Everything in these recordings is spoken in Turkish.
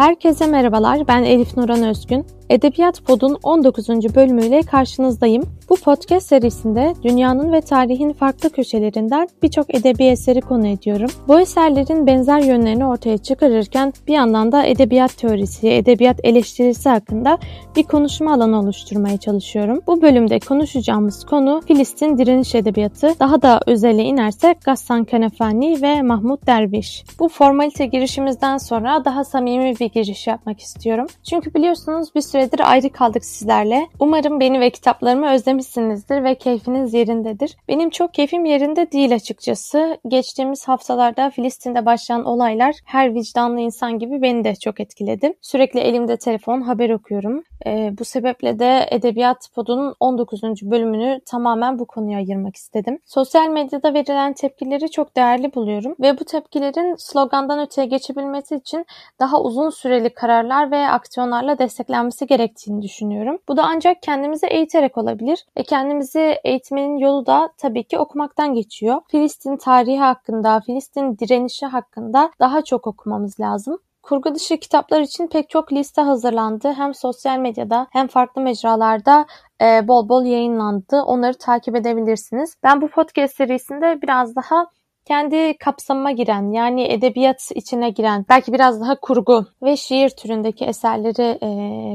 Herkese merhabalar, ben Elif Nuran Özgün. Edebiyat Pod'un 19. bölümüyle karşınızdayım. Bu podcast serisinde dünyanın ve tarihin farklı köşelerinden birçok edebi eseri konu ediyorum. Bu eserlerin benzer yönlerini ortaya çıkarırken bir yandan da edebiyat teorisi, edebiyat eleştirisi hakkında bir konuşma alanı oluşturmaya çalışıyorum. Bu bölümde konuşacağımız konu Filistin direniş edebiyatı. Daha da özele inersek Gassan Kanefani ve Mahmut Derviş. Bu formalite girişimizden sonra daha samimi bir giriş yapmak istiyorum. Çünkü biliyorsunuz bir süredir ayrı kaldık sizlerle. Umarım beni ve kitaplarımı özlemişsinizdir ve keyfiniz yerindedir. Benim çok keyfim yerinde değil açıkçası. Geçtiğimiz haftalarda Filistin'de başlayan olaylar her vicdanlı insan gibi beni de çok etkiledi. Sürekli elimde telefon, haber okuyorum. E, bu sebeple de Edebiyat Pod'un 19. bölümünü tamamen bu konuya ayırmak istedim. Sosyal medyada verilen tepkileri çok değerli buluyorum ve bu tepkilerin slogandan öteye geçebilmesi için daha uzun süreli kararlar ve aksiyonlarla desteklenmesi gerektiğini düşünüyorum. Bu da ancak kendimizi eğiterek olabilir. E kendimizi eğitmenin yolu da tabii ki okumaktan geçiyor. Filistin tarihi hakkında, Filistin direnişi hakkında daha çok okumamız lazım. Kurgu dışı kitaplar için pek çok liste hazırlandı. Hem sosyal medyada hem farklı mecralarda e, bol bol yayınlandı. Onları takip edebilirsiniz. Ben bu podcast serisinde biraz daha kendi kapsamıma giren yani edebiyat içine giren belki biraz daha kurgu ve şiir türündeki eserleri e,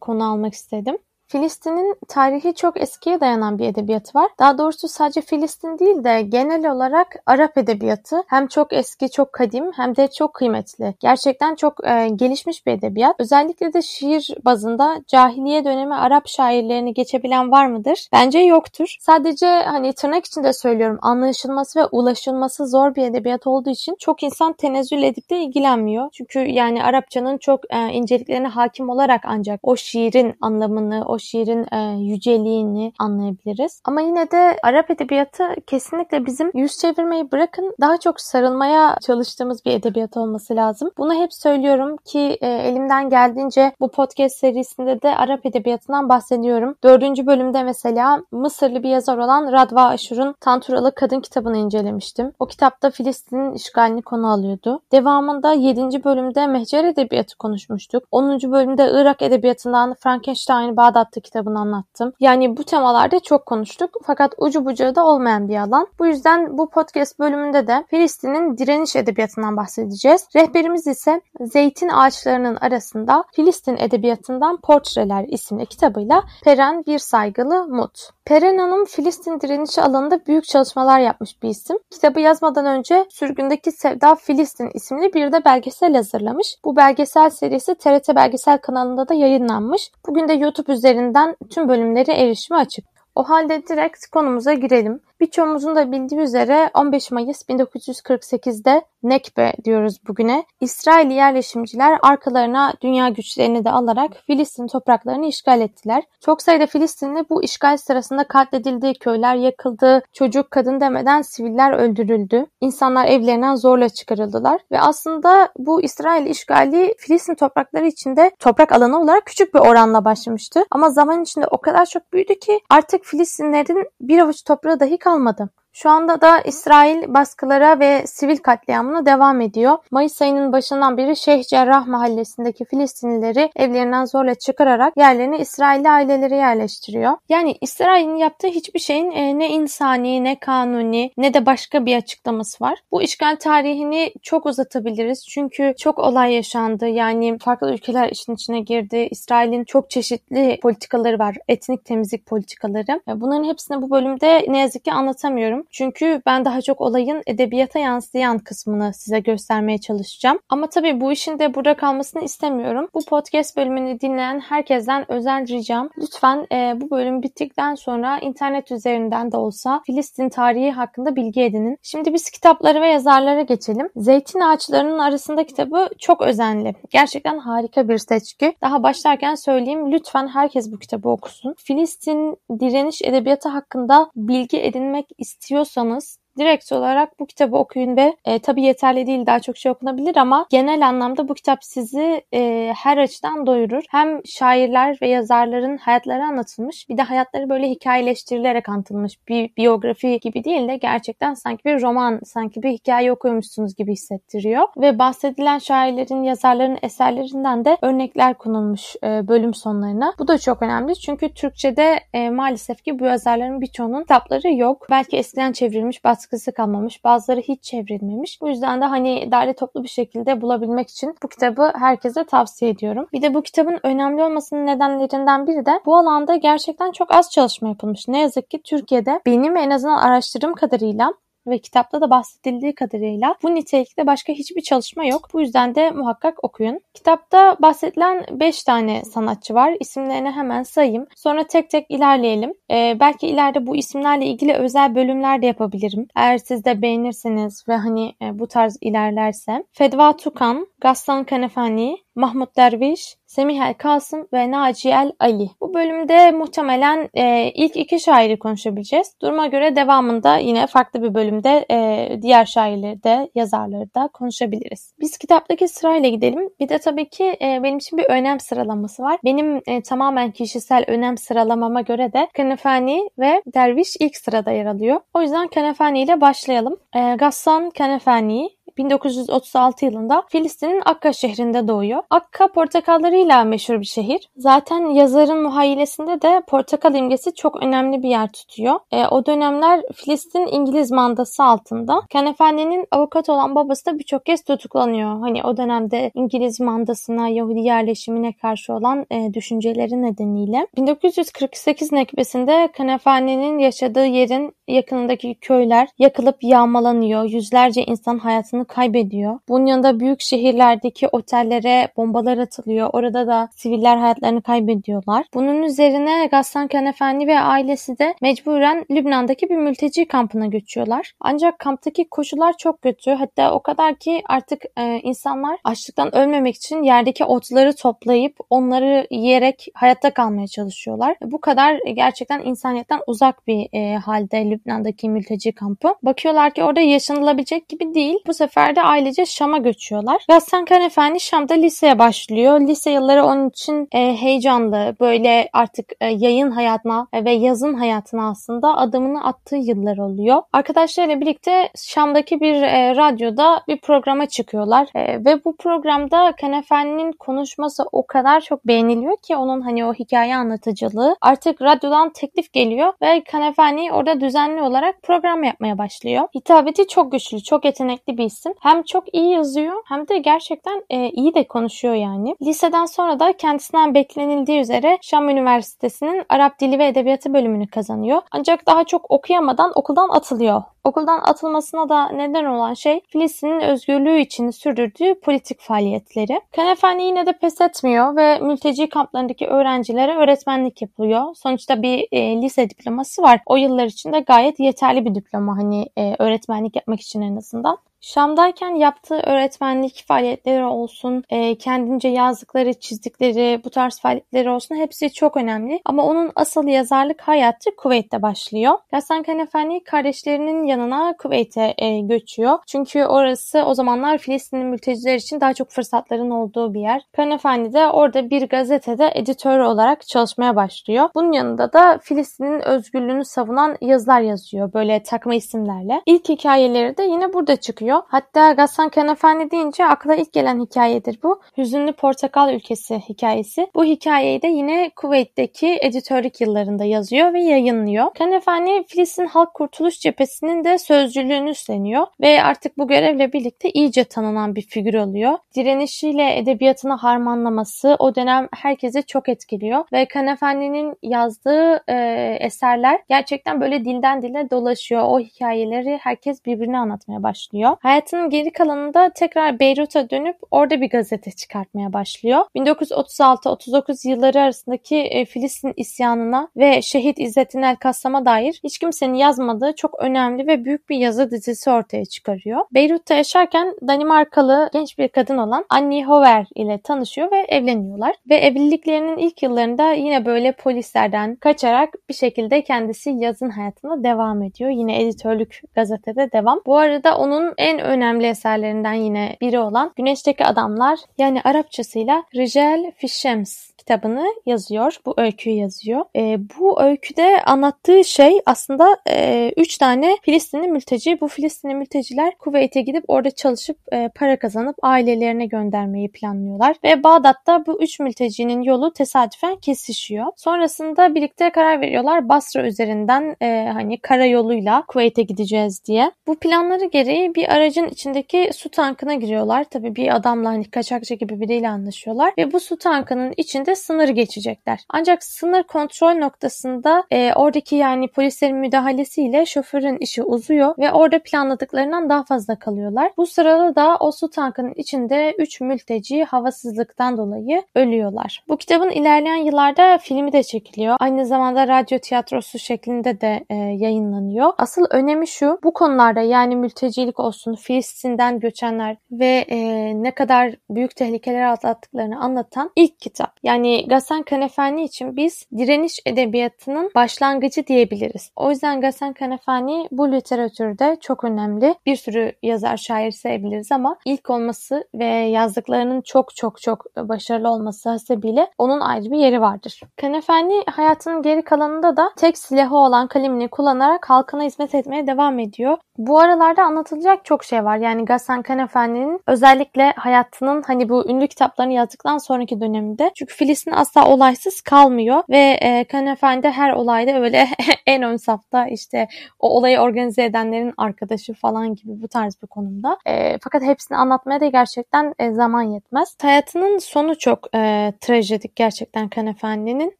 konu almak istedim. Filistin'in tarihi çok eskiye dayanan bir edebiyatı var. Daha doğrusu sadece Filistin değil de genel olarak Arap edebiyatı hem çok eski, çok kadim hem de çok kıymetli. Gerçekten çok e, gelişmiş bir edebiyat. Özellikle de şiir bazında cahiliye dönemi Arap şairlerini geçebilen var mıdır? Bence yoktur. Sadece hani tırnak içinde söylüyorum anlaşılması ve ulaşılması zor bir edebiyat olduğu için çok insan tenezzül edip de ilgilenmiyor. Çünkü yani Arapçanın çok e, inceliklerine hakim olarak ancak o şiirin anlamını, o şiirin e, yüceliğini anlayabiliriz. Ama yine de Arap edebiyatı kesinlikle bizim yüz çevirmeyi bırakın daha çok sarılmaya çalıştığımız bir edebiyat olması lazım. Bunu hep söylüyorum ki e, elimden geldiğince bu podcast serisinde de Arap edebiyatından bahsediyorum. Dördüncü bölümde mesela Mısırlı bir yazar olan Radva Aşur'un Tanturalı Kadın kitabını incelemiştim. O kitapta Filistin'in işgalini konu alıyordu. Devamında 7. bölümde Mehcer edebiyatı konuşmuştuk. 10. bölümde Irak edebiyatından Frankenstein Bağdat Battı kitabını anlattım. Yani bu temalarda çok konuştuk fakat ucu bucağı da olmayan bir alan. Bu yüzden bu podcast bölümünde de Filistin'in direniş edebiyatından bahsedeceğiz. Rehberimiz ise Zeytin Ağaçlarının arasında Filistin edebiyatından Portreler isimli kitabıyla Peren Bir Saygılı Mut. Peren Hanım Filistin direnişi alanında büyük çalışmalar yapmış bir isim. Kitabı yazmadan önce Sürgündeki Sevda Filistin isimli bir de belgesel hazırlamış. Bu belgesel serisi TRT Belgesel kanalında da yayınlanmış. Bugün de YouTube üzerinden tüm bölümleri erişime açık. O halde direkt konumuza girelim. Birçoğumuzun da bildiği üzere 15 Mayıs 1948'de Nekbe diyoruz bugüne. İsrail yerleşimciler arkalarına dünya güçlerini de alarak Filistin topraklarını işgal ettiler. Çok sayıda Filistinli bu işgal sırasında katledildi, köyler yakıldı, çocuk kadın demeden siviller öldürüldü. İnsanlar evlerinden zorla çıkarıldılar ve aslında bu İsrail işgali Filistin toprakları içinde toprak alanı olarak küçük bir oranla başlamıştı. Ama zaman içinde o kadar çok büyüdü ki artık Filistinlerin bir avuç toprağı dahi kalmadı. Şu anda da İsrail baskılara ve sivil katliamına devam ediyor. Mayıs ayının başından beri Şeyh Cerrah mahallesindeki Filistinlileri evlerinden zorla çıkararak yerlerine İsrailli aileleri yerleştiriyor. Yani İsrail'in yaptığı hiçbir şeyin e, ne insani ne kanuni ne de başka bir açıklaması var. Bu işgal tarihini çok uzatabiliriz çünkü çok olay yaşandı. Yani farklı ülkeler işin içine girdi. İsrail'in çok çeşitli politikaları var. Etnik temizlik politikaları. Bunların hepsini bu bölümde ne yazık ki anlatamıyorum. Çünkü ben daha çok olayın edebiyata yansıyan kısmını size göstermeye çalışacağım. Ama tabii bu işin de burada kalmasını istemiyorum. Bu podcast bölümünü dinleyen herkesten özel ricam lütfen e, bu bölüm bittikten sonra internet üzerinden de olsa Filistin tarihi hakkında bilgi edinin. Şimdi biz kitapları ve yazarlara geçelim. Zeytin Ağaçlarının arasında kitabı çok özenli. Gerçekten harika bir seçki. Daha başlarken söyleyeyim lütfen herkes bu kitabı okusun. Filistin direniş edebiyatı hakkında bilgi edinmek istiyor istiyorsanız direkt olarak bu kitabı okuyun ve e, tabii yeterli değil daha çok şey okunabilir ama genel anlamda bu kitap sizi e, her açıdan doyurur. Hem şairler ve yazarların hayatları anlatılmış bir de hayatları böyle hikayeleştirilerek anlatılmış bir biyografi gibi değil de gerçekten sanki bir roman, sanki bir hikaye okuyormuşsunuz gibi hissettiriyor. Ve bahsedilen şairlerin, yazarların eserlerinden de örnekler konulmuş e, bölüm sonlarına. Bu da çok önemli çünkü Türkçe'de e, maalesef ki bu yazarların birçoğunun kitapları yok. Belki eskiden çevrilmiş, baskısı kalmamış, bazıları hiç çevrilmemiş. Bu yüzden de hani derli toplu bir şekilde bulabilmek için bu kitabı herkese tavsiye ediyorum. Bir de bu kitabın önemli olmasının nedenlerinden biri de bu alanda gerçekten çok az çalışma yapılmış. Ne yazık ki Türkiye'de benim en azından araştırdığım kadarıyla ve kitapta da bahsedildiği kadarıyla bu nitelikte başka hiçbir çalışma yok. Bu yüzden de muhakkak okuyun. Kitapta bahsedilen 5 tane sanatçı var. İsimlerini hemen sayayım. Sonra tek tek ilerleyelim. Ee, belki ileride bu isimlerle ilgili özel bölümler de yapabilirim. Eğer siz de beğenirseniz ve hani e, bu tarz ilerlerse. Fedva Tukan, Gaston Kanefani, Mahmut Derviş, Semih El Kasım ve Naci El Ali. Bu bölümde muhtemelen e, ilk iki şairi konuşabileceğiz. Duruma göre devamında yine farklı bir bölümde e, diğer şairleri de yazarları da konuşabiliriz. Biz kitaptaki sırayla gidelim. Bir de tabii ki e, benim için bir önem sıralaması var. Benim e, tamamen kişisel önem sıralamama göre de Kanefani ve Derviş ilk sırada yer alıyor. O yüzden Kanefani ile başlayalım. E, Gassan Kanefani 1936 yılında Filistin'in Akka şehrinde doğuyor. Akka portakallarıyla meşhur bir şehir. Zaten yazarın muhayyilesinde de portakal imgesi çok önemli bir yer tutuyor. E, o dönemler Filistin İngiliz mandası altında. Kenefendi'nin avukat olan babası da birçok kez tutuklanıyor. Hani o dönemde İngiliz mandasına, Yahudi yerleşimine karşı olan e, düşünceleri nedeniyle. 1948 nekbesinde Kenefendi'nin yaşadığı yerin yakınındaki köyler yakılıp yağmalanıyor. Yüzlerce insan hayatını kaybediyor. Bunun yanında büyük şehirlerdeki otellere bombalar atılıyor. Orada da siviller hayatlarını kaybediyorlar. Bunun üzerine Gassan Kanefendi ve ailesi de mecburen Lübnan'daki bir mülteci kampına göçüyorlar. Ancak kamptaki koşullar çok kötü. Hatta o kadar ki artık e, insanlar açlıktan ölmemek için yerdeki otları toplayıp onları yiyerek hayatta kalmaya çalışıyorlar. Bu kadar gerçekten insaniyetten uzak bir e, halde Lübnan'daki mülteci kampı. Bakıyorlar ki orada yaşanılabilecek gibi değil. Bu sefer de ailece Şam'a göçüyorlar. Gassan Efendi Şam'da liseye başlıyor. Lise yılları onun için e, heyecanlı, böyle artık e, yayın hayatına ve yazın hayatına aslında adımını attığı yıllar oluyor. Arkadaşlarıyla birlikte Şam'daki bir e, radyoda bir programa çıkıyorlar e, ve bu programda Kanefendi'nin konuşması o kadar çok beğeniliyor ki onun hani o hikaye anlatıcılığı artık radyodan teklif geliyor ve Kanefendi orada düzenli olarak program yapmaya başlıyor. Hitabeti çok güçlü, çok yetenekli bir isim hem çok iyi yazıyor hem de gerçekten e, iyi de konuşuyor yani. Liseden sonra da kendisinden beklenildiği üzere Şam Üniversitesi'nin Arap Dili ve Edebiyatı bölümünü kazanıyor. Ancak daha çok okuyamadan okuldan atılıyor. Okuldan atılmasına da neden olan şey Filistin'in özgürlüğü için sürdürdüğü politik faaliyetleri. Kanefani yine de pes etmiyor ve mülteci kamplarındaki öğrencilere öğretmenlik yapılıyor. Sonuçta bir e, lise diploması var. O yıllar içinde gayet yeterli bir diploma hani e, öğretmenlik yapmak için en azından. Şam'dayken yaptığı öğretmenlik faaliyetleri olsun, e, kendince yazdıkları, çizdikleri, bu tarz faaliyetleri olsun hepsi çok önemli. Ama onun asıl yazarlık hayatı Kuveyt'te başlıyor. Gassan Kanefani kardeşlerinin yanına Kuveyt'e e, göçüyor. Çünkü orası o zamanlar Filistinli mülteciler için daha çok fırsatların olduğu bir yer. Kanefani de orada bir gazetede editör olarak çalışmaya başlıyor. Bunun yanında da Filistin'in özgürlüğünü savunan yazılar yazıyor böyle takma isimlerle. İlk hikayeleri de yine burada çıkıyor yazıyor. Hatta Gassan Kanefendi deyince akla ilk gelen hikayedir bu. Hüzünlü Portakal Ülkesi hikayesi. Bu hikayeyi de yine Kuveyt'teki editörlük yıllarında yazıyor ve yayınlıyor. Kanefendi Filistin Halk Kurtuluş Cephesi'nin de sözcülüğünü üstleniyor ve artık bu görevle birlikte iyice tanınan bir figür oluyor. Direnişiyle edebiyatını harmanlaması o dönem herkese çok etkiliyor ve Kanefendi'nin yazdığı e, eserler gerçekten böyle dilden dile dolaşıyor. O hikayeleri herkes birbirine anlatmaya başlıyor. Hayatının geri kalanında tekrar Beyrut'a dönüp orada bir gazete çıkartmaya başlıyor. 1936-39 yılları arasındaki e, Filistin isyanına ve şehit İzzettin El Kassam'a dair hiç kimsenin yazmadığı çok önemli ve büyük bir yazı dizisi ortaya çıkarıyor. Beyrut'ta yaşarken Danimarkalı genç bir kadın olan Annie Hover ile tanışıyor ve evleniyorlar. Ve evliliklerinin ilk yıllarında yine böyle polislerden kaçarak bir şekilde kendisi yazın hayatına devam ediyor. Yine editörlük gazetede devam. Bu arada onun en önemli eserlerinden yine biri olan Güneşteki Adamlar yani Arapçasıyla Rijal Fishems kitabını yazıyor. Bu öyküyü yazıyor. E, bu öyküde anlattığı şey aslında e, üç tane Filistinli mülteci. Bu Filistinli mülteciler Kuveyt'e gidip orada çalışıp e, para kazanıp ailelerine göndermeyi planlıyorlar. Ve Bağdat'ta bu üç mültecinin yolu tesadüfen kesişiyor. Sonrasında birlikte karar veriyorlar Basra üzerinden e, hani karayoluyla Kuveyt'e gideceğiz diye. Bu planları gereği bir aracın içindeki su tankına giriyorlar. Tabii bir adamla hani kaçakçı gibi biriyle anlaşıyorlar ve bu su tankının içinde sınır geçecekler. Ancak sınır kontrol noktasında e, oradaki yani polislerin müdahalesiyle şoförün işi uzuyor ve orada planladıklarından daha fazla kalıyorlar. Bu sırada da o su tankının içinde 3 mülteci havasızlıktan dolayı ölüyorlar. Bu kitabın ilerleyen yıllarda filmi de çekiliyor. Aynı zamanda radyo tiyatrosu şeklinde de e, yayınlanıyor. Asıl önemi şu bu konularda yani mültecilik olsun, Filistin'den göçenler ve e, ne kadar büyük tehlikeler atlattıklarını anlatan ilk kitap. Yani Gasan Kanefani için biz direniş edebiyatının başlangıcı diyebiliriz. O yüzden Gasan Kanefani bu literatürde çok önemli. Bir sürü yazar, şair sayabiliriz ama ilk olması ve yazdıklarının çok çok çok başarılı olması hasebiyle onun ayrı bir yeri vardır. Kanefani hayatının geri kalanında da tek silahı olan kalemini kullanarak halkına hizmet etmeye devam ediyor. Bu aralarda anlatılacak çok şey var. Yani Gassan Kanefendi'nin özellikle hayatının hani bu ünlü kitaplarını yazdıktan sonraki döneminde. Çünkü Filistin asla olaysız kalmıyor ve e, Kanefendi her olayda öyle en ön safta işte o olayı organize edenlerin arkadaşı falan gibi bu tarz bir konumda. E, fakat hepsini anlatmaya da gerçekten e, zaman yetmez. Hayatının sonu çok e, trajedik gerçekten Kanefendi'nin.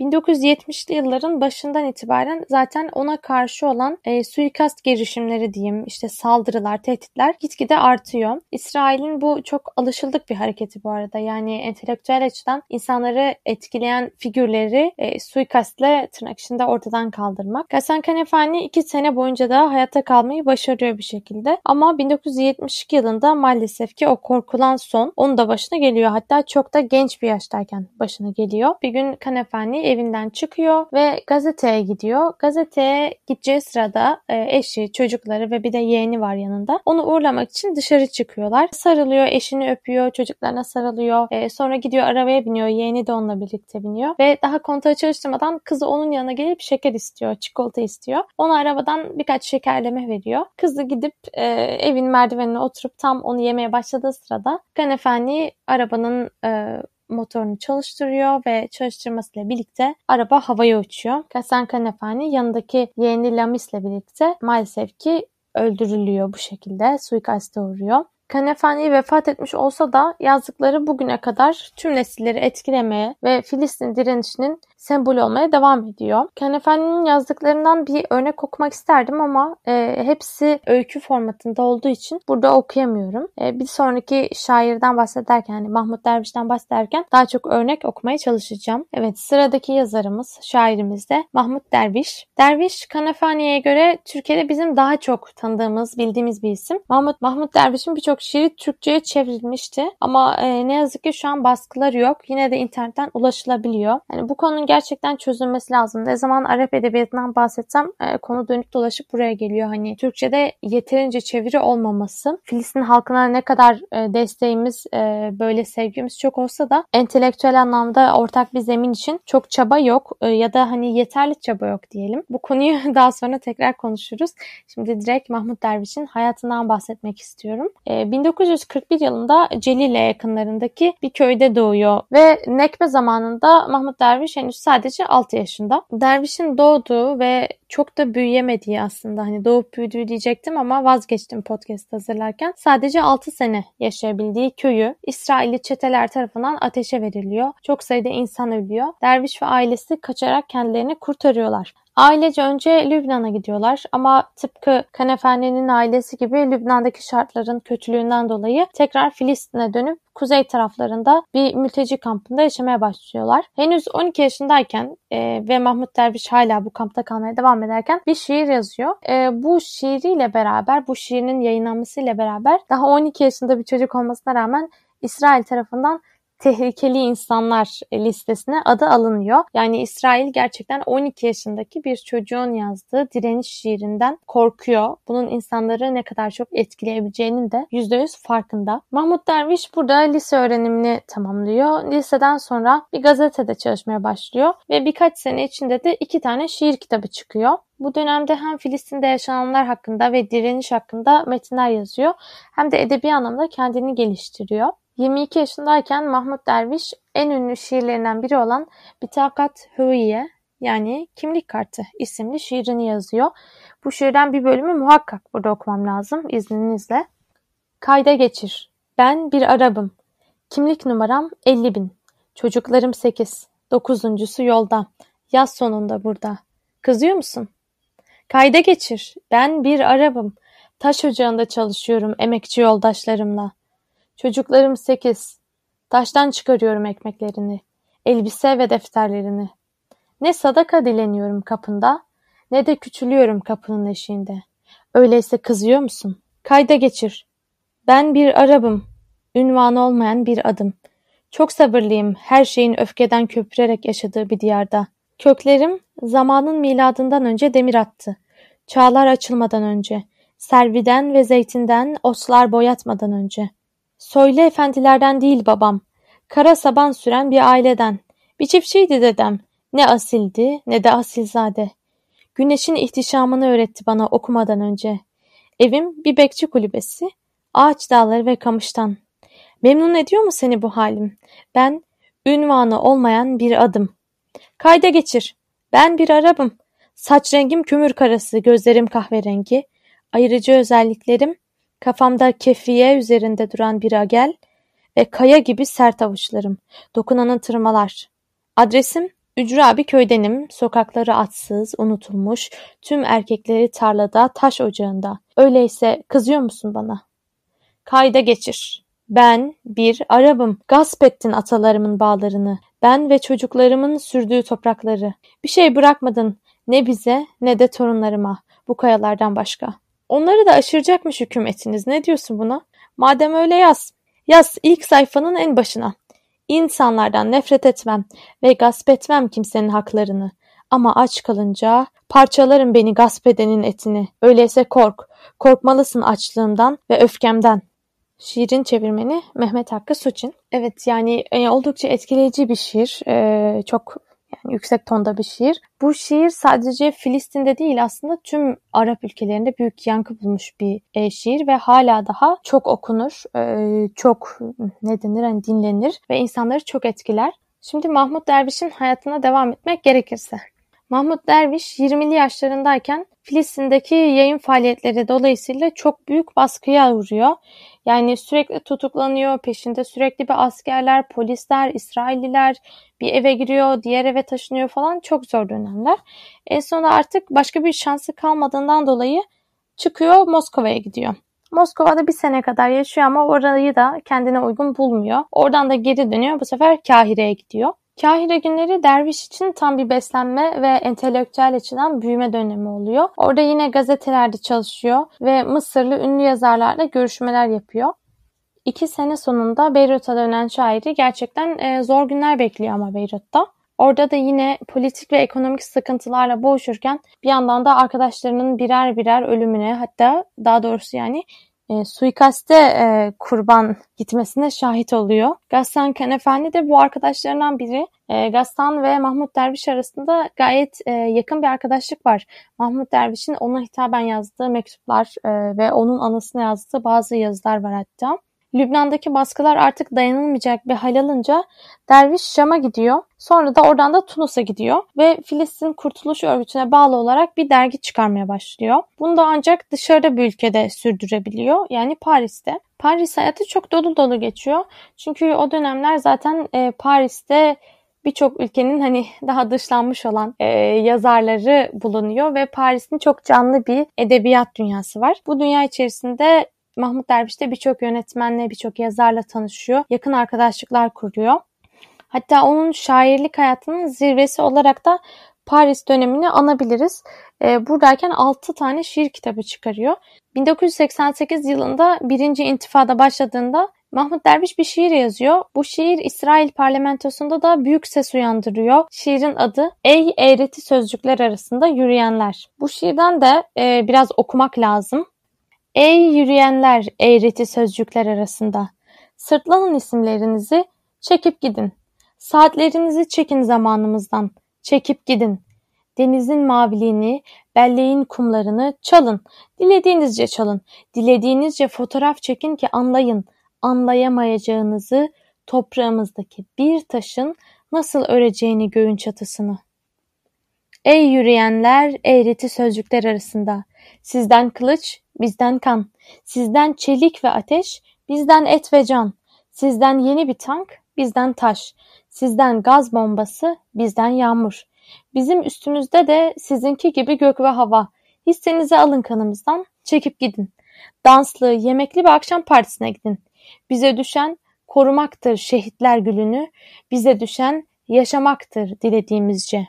1970'li yılların başından itibaren zaten ona karşı olan e, suikast girişimleri diyeyim işte saldırılar, tehditler gitgide artıyor. İsrail'in bu çok alışıldık bir hareketi bu arada. Yani entelektüel açıdan insanları etkileyen figürleri e, suikastle tırnak içinde ortadan kaldırmak. Gassan Kanefani iki sene boyunca da hayatta kalmayı başarıyor bir şekilde. Ama 1972 yılında maalesef ki o korkulan son onun da başına geliyor. Hatta çok da genç bir yaştayken başına geliyor. Bir gün Kanefani evinden çıkıyor ve gazeteye gidiyor. Gazeteye gideceği sırada e, eşi, çocukları ve bir de yeğeni var yanında. Onu uğurlamak için dışarı çıkıyorlar. Sarılıyor, eşini öpüyor, çocuklarına sarılıyor. E, sonra gidiyor arabaya biniyor. Yeğeni de onunla birlikte biniyor. Ve daha kontağı çalıştırmadan kızı onun yanına gelip şeker istiyor, çikolata istiyor. Ona arabadan birkaç şekerleme veriyor. Kızı gidip e, evin merdivenine oturup tam onu yemeye başladığı sırada Ganefendi arabanın e, motorunu çalıştırıyor ve çalıştırmasıyla birlikte araba havaya uçuyor. Gasan Kanefani yanındaki yeğeni Lamis'le birlikte maalesef ki öldürülüyor bu şekilde. Suikaste uğruyor. Kanefani vefat etmiş olsa da yazdıkları bugüne kadar tüm nesilleri etkilemeye ve Filistin direnişinin sembolü olmaya devam ediyor. Kanefani'nin yazdıklarından bir örnek okumak isterdim ama e, hepsi öykü formatında olduğu için burada okuyamıyorum. E, bir sonraki şairden bahsederken hani Mahmut Derviş'ten bahsederken daha çok örnek okumaya çalışacağım. Evet sıradaki yazarımız, şairimiz de Mahmut Derviş. Derviş Kanefani'ye göre Türkiye'de bizim daha çok tanıdığımız, bildiğimiz bir isim. Mahmut Mahmut Derviş'in birçok şiiri Türkçe'ye çevrilmişti ama e, ne yazık ki şu an baskıları yok. Yine de internetten ulaşılabiliyor. Yani bu konunun gerçekten çözülmesi lazım. Ne zaman Arap edebiyatından bahsetsem e, konu dönüp dolaşıp buraya geliyor. Hani Türkçe'de yeterince çeviri olmaması, Filistin halkına ne kadar e, desteğimiz, e, böyle sevgimiz çok olsa da entelektüel anlamda ortak bir zemin için çok çaba yok e, ya da hani yeterli çaba yok diyelim. Bu konuyu daha sonra tekrar konuşuruz. Şimdi direkt Mahmut Derviş'in hayatından bahsetmek istiyorum. E, 1941 yılında Celile yakınlarındaki bir köyde doğuyor ve Nekbe zamanında Mahmut Derviş henüz sadece 6 yaşında. Derviş'in doğduğu ve çok da büyüyemediği aslında hani doğup büyüdüğü diyecektim ama vazgeçtim podcast hazırlarken. Sadece 6 sene yaşayabildiği köyü İsrailli çeteler tarafından ateşe veriliyor. Çok sayıda insan ölüyor. Derviş ve ailesi kaçarak kendilerini kurtarıyorlar. Ailece önce Lübnan'a gidiyorlar ama tıpkı Kanefendi'nin ailesi gibi Lübnan'daki şartların kötülüğünden dolayı tekrar Filistin'e dönüp kuzey taraflarında bir mülteci kampında yaşamaya başlıyorlar. Henüz 12 yaşındayken e, ve Mahmut Derviş hala bu kampta kalmaya devam ederken bir şiir yazıyor. E, bu şiiriyle beraber, bu şiirinin yayınlanmasıyla beraber daha 12 yaşında bir çocuk olmasına rağmen İsrail tarafından tehlikeli insanlar listesine adı alınıyor. Yani İsrail gerçekten 12 yaşındaki bir çocuğun yazdığı direniş şiirinden korkuyor. Bunun insanları ne kadar çok etkileyebileceğinin de %100 farkında. Mahmut Derviş burada lise öğrenimini tamamlıyor. Liseden sonra bir gazetede çalışmaya başlıyor ve birkaç sene içinde de iki tane şiir kitabı çıkıyor. Bu dönemde hem Filistin'de yaşananlar hakkında ve direniş hakkında metinler yazıyor hem de edebi anlamda kendini geliştiriyor. 22 yaşındayken Mahmut Derviş en ünlü şiirlerinden biri olan Bitakat Hüviye yani Kimlik Kartı isimli şiirini yazıyor. Bu şiirden bir bölümü muhakkak burada okumam lazım izninizle. Kayda geçir. Ben bir Arabım. Kimlik numaram 50 bin. Çocuklarım 8. Dokuzuncusu yolda. Yaz sonunda burada. Kızıyor musun? Kayda geçir. Ben bir Arabım. Taş ocağında çalışıyorum emekçi yoldaşlarımla. Çocuklarım sekiz. Taştan çıkarıyorum ekmeklerini, elbise ve defterlerini. Ne sadaka dileniyorum kapında, ne de küçülüyorum kapının eşiğinde. Öyleyse kızıyor musun? Kayda geçir. Ben bir Arabım, ünvanı olmayan bir adım. Çok sabırlıyım her şeyin öfkeden köpürerek yaşadığı bir diyarda. Köklerim zamanın miladından önce demir attı. Çağlar açılmadan önce, serviden ve zeytinden otlar boyatmadan önce. Soylu efendilerden değil babam. Kara saban süren bir aileden. Bir çiftçiydi dedem. Ne asildi ne de asilzade. Güneşin ihtişamını öğretti bana okumadan önce. Evim bir bekçi kulübesi. Ağaç dağları ve kamıştan. Memnun ediyor mu seni bu halim? Ben ünvanı olmayan bir adım. Kayda geçir. Ben bir Arabım. Saç rengim kömür karası, gözlerim kahverengi. Ayırıcı özelliklerim Kafamda kefiye üzerinde duran bir agel ve kaya gibi sert avuçlarım. Dokunanı tırmalar. Adresim ücra bir köydenim. Sokakları atsız, unutulmuş. Tüm erkekleri tarlada, taş ocağında. Öyleyse kızıyor musun bana? Kayda geçir. Ben bir Arabım. Gasp ettin atalarımın bağlarını. Ben ve çocuklarımın sürdüğü toprakları. Bir şey bırakmadın ne bize ne de torunlarıma bu kayalardan başka. Onları da aşıracakmış hükümetiniz. Ne diyorsun buna? Madem öyle yaz. Yaz ilk sayfanın en başına. İnsanlardan nefret etmem ve gasp etmem kimsenin haklarını. Ama aç kalınca parçalarım beni gasp edenin etini. Öyleyse kork. Korkmalısın açlığımdan ve öfkemden. Şiirin çevirmeni Mehmet Hakkı Suçin. Evet yani e, oldukça etkileyici bir şiir. E, çok yani yüksek tonda bir şiir. Bu şiir sadece Filistin'de değil aslında tüm Arap ülkelerinde büyük yankı bulmuş bir e, şiir ve hala daha çok okunur, e, çok ne denir hani dinlenir ve insanları çok etkiler. Şimdi Mahmut Derviş'in hayatına devam etmek gerekirse. Mahmut Derviş 20'li yaşlarındayken Filistin'deki yayın faaliyetleri dolayısıyla çok büyük baskıya uğruyor. Yani sürekli tutuklanıyor, peşinde sürekli bir askerler, polisler, İsrailliler bir eve giriyor, diğer eve taşınıyor falan çok zor dönemler. En sonunda artık başka bir şansı kalmadığından dolayı çıkıyor Moskova'ya gidiyor. Moskova'da bir sene kadar yaşıyor ama orayı da kendine uygun bulmuyor. Oradan da geri dönüyor. Bu sefer Kahire'ye gidiyor. Kahire günleri derviş için tam bir beslenme ve entelektüel açıdan büyüme dönemi oluyor. Orada yine gazetelerde çalışıyor ve Mısırlı ünlü yazarlarla görüşmeler yapıyor. İki sene sonunda Beyrut'a dönen şairi gerçekten e, zor günler bekliyor ama Beyrut'ta. Orada da yine politik ve ekonomik sıkıntılarla boğuşurken bir yandan da arkadaşlarının birer birer ölümüne hatta daha doğrusu yani e, suikaste e, kurban gitmesine şahit oluyor. Gassan Kenefendi de bu arkadaşlarından biri. E, Gassan ve Mahmut Derviş arasında gayet e, yakın bir arkadaşlık var. Mahmut Derviş'in ona hitaben yazdığı mektuplar e, ve onun anısına yazdığı bazı yazılar var hatta. Lübnan'daki baskılar artık dayanılmayacak bir hal alınca Derviş Şam'a gidiyor. Sonra da oradan da Tunus'a gidiyor ve Filistin Kurtuluş Örgütü'ne bağlı olarak bir dergi çıkarmaya başlıyor. Bunu da ancak dışarıda bir ülkede sürdürebiliyor. Yani Paris'te. Paris hayatı çok dolu dolu geçiyor. Çünkü o dönemler zaten e, Paris'te birçok ülkenin hani daha dışlanmış olan e, yazarları bulunuyor ve Paris'in çok canlı bir edebiyat dünyası var. Bu dünya içerisinde Mahmut Derviş de birçok yönetmenle, birçok yazarla tanışıyor. Yakın arkadaşlıklar kuruyor. Hatta onun şairlik hayatının zirvesi olarak da Paris dönemini anabiliriz. E, buradayken 6 tane şiir kitabı çıkarıyor. 1988 yılında birinci intifada başladığında Mahmut Derviş bir şiir yazıyor. Bu şiir İsrail parlamentosunda da büyük ses uyandırıyor. Şiirin adı Ey eğreti sözcükler arasında yürüyenler. Bu şiirden de e, biraz okumak lazım. Ey yürüyenler eğreti sözcükler arasında. Sırtlanın isimlerinizi, çekip gidin. Saatlerinizi çekin zamanımızdan, çekip gidin. Denizin maviliğini, belleğin kumlarını çalın. Dilediğinizce çalın. Dilediğinizce fotoğraf çekin ki anlayın. Anlayamayacağınızı toprağımızdaki bir taşın nasıl öreceğini göğün çatısını. Ey yürüyenler eğreti sözcükler arasında. Sizden kılıç, bizden kan. Sizden çelik ve ateş, bizden et ve can. Sizden yeni bir tank, bizden taş. Sizden gaz bombası, bizden yağmur. Bizim üstümüzde de sizinki gibi gök ve hava. Hissenizi alın kanımızdan, çekip gidin. Danslı, yemekli bir akşam partisine gidin. Bize düşen korumaktır şehitler gülünü, bize düşen yaşamaktır dilediğimizce.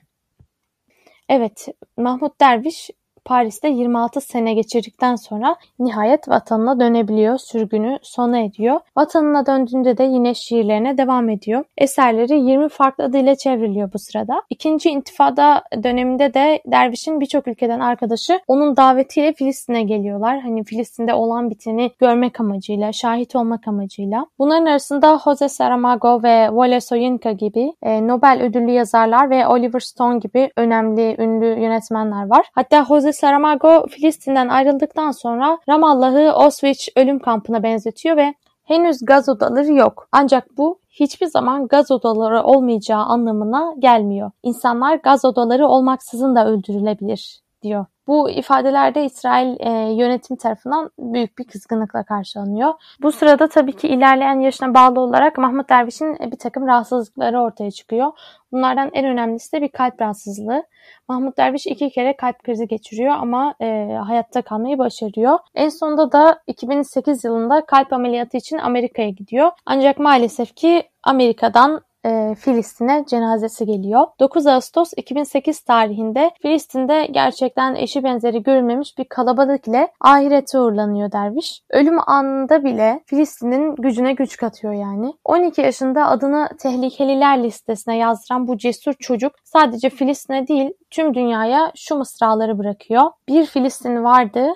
Evet, Mahmut Derviş Paris'te 26 sene geçirdikten sonra nihayet vatanına dönebiliyor, sürgünü sona ediyor. Vatanına döndüğünde de yine şiirlerine devam ediyor. Eserleri 20 farklı dile çevriliyor bu sırada. İkinci intifada döneminde de Derviş'in birçok ülkeden arkadaşı onun davetiyle Filistin'e geliyorlar. Hani Filistin'de olan biteni görmek amacıyla, şahit olmak amacıyla. Bunların arasında Jose Saramago ve Wole Soyinka gibi e, Nobel ödüllü yazarlar ve Oliver Stone gibi önemli, ünlü yönetmenler var. Hatta Jose Saramago Filistin'den ayrıldıktan sonra Ramallah'ı Auschwitz ölüm kampına benzetiyor ve henüz gaz odaları yok. Ancak bu hiçbir zaman gaz odaları olmayacağı anlamına gelmiyor. İnsanlar gaz odaları olmaksızın da öldürülebilir diyor. Bu ifadelerde İsrail e, yönetim tarafından büyük bir kızgınlıkla karşılanıyor. Bu sırada tabii ki ilerleyen yaşına bağlı olarak Mahmut Derviş'in bir takım rahatsızlıkları ortaya çıkıyor. Bunlardan en önemlisi de bir kalp rahatsızlığı. Mahmut Derviş iki kere kalp krizi geçiriyor ama e, hayatta kalmayı başarıyor. En sonunda da 2008 yılında kalp ameliyatı için Amerika'ya gidiyor. Ancak maalesef ki Amerika'dan e, Filistin'e cenazesi geliyor. 9 Ağustos 2008 tarihinde Filistin'de gerçekten eşi benzeri görülmemiş bir kalabalık ile ahirete uğurlanıyor derviş. Ölüm anında bile Filistin'in gücüne güç katıyor yani. 12 yaşında adını tehlikeliler listesine yazdıran bu cesur çocuk sadece Filistin'e değil tüm dünyaya şu mısraları bırakıyor. Bir Filistin vardı,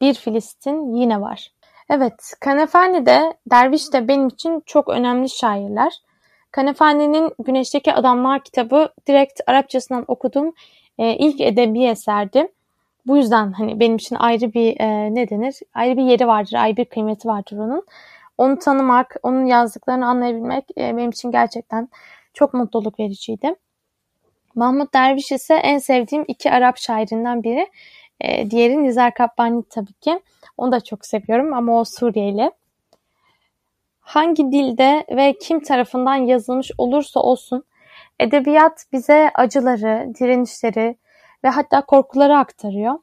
bir Filistin yine var. Evet, Kanefani de Derviş de benim için çok önemli şairler. Kanefani'nin Güneşteki Adamlar kitabı direkt Arapçasından okuduğum e, ilk edebi eserdi. Bu yüzden hani benim için ayrı bir e, ne denir? Ayrı bir yeri vardır, ayrı bir kıymeti vardır onun. Onu tanımak, onun yazdıklarını anlayabilmek e, benim için gerçekten çok mutluluk vericiydi. Mahmut Derviş ise en sevdiğim iki Arap şairinden biri. E, diğeri Nizar Kabbani tabii ki. Onu da çok seviyorum ama o Suriyeli hangi dilde ve kim tarafından yazılmış olursa olsun edebiyat bize acıları, direnişleri ve hatta korkuları aktarıyor.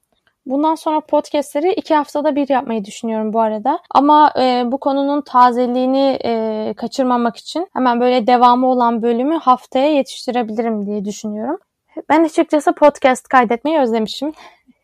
Bundan sonra podcastleri iki haftada bir yapmayı düşünüyorum bu arada. Ama e, bu konunun tazeliğini e, kaçırmamak için hemen böyle devamı olan bölümü haftaya yetiştirebilirim diye düşünüyorum. Ben açıkçası podcast kaydetmeyi özlemişim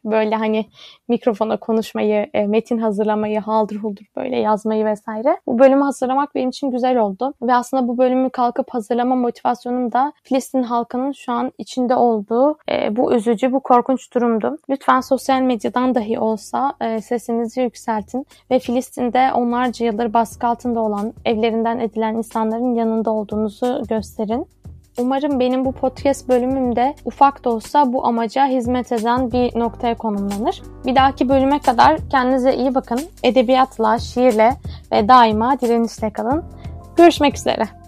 böyle hani mikrofona konuşmayı, e, metin hazırlamayı, haldır huldur böyle yazmayı vesaire. Bu bölümü hazırlamak benim için güzel oldu. Ve aslında bu bölümü kalkıp hazırlama motivasyonum da Filistin halkının şu an içinde olduğu e, bu üzücü, bu korkunç durumdu. Lütfen sosyal medyadan dahi olsa e, sesinizi yükseltin ve Filistin'de onlarca yıldır baskı altında olan, evlerinden edilen insanların yanında olduğunuzu gösterin. Umarım benim bu podcast bölümümde ufak da olsa bu amaca hizmet eden bir noktaya konumlanır. Bir dahaki bölüme kadar kendinize iyi bakın. Edebiyatla, şiirle ve daima direnişle kalın. Görüşmek üzere.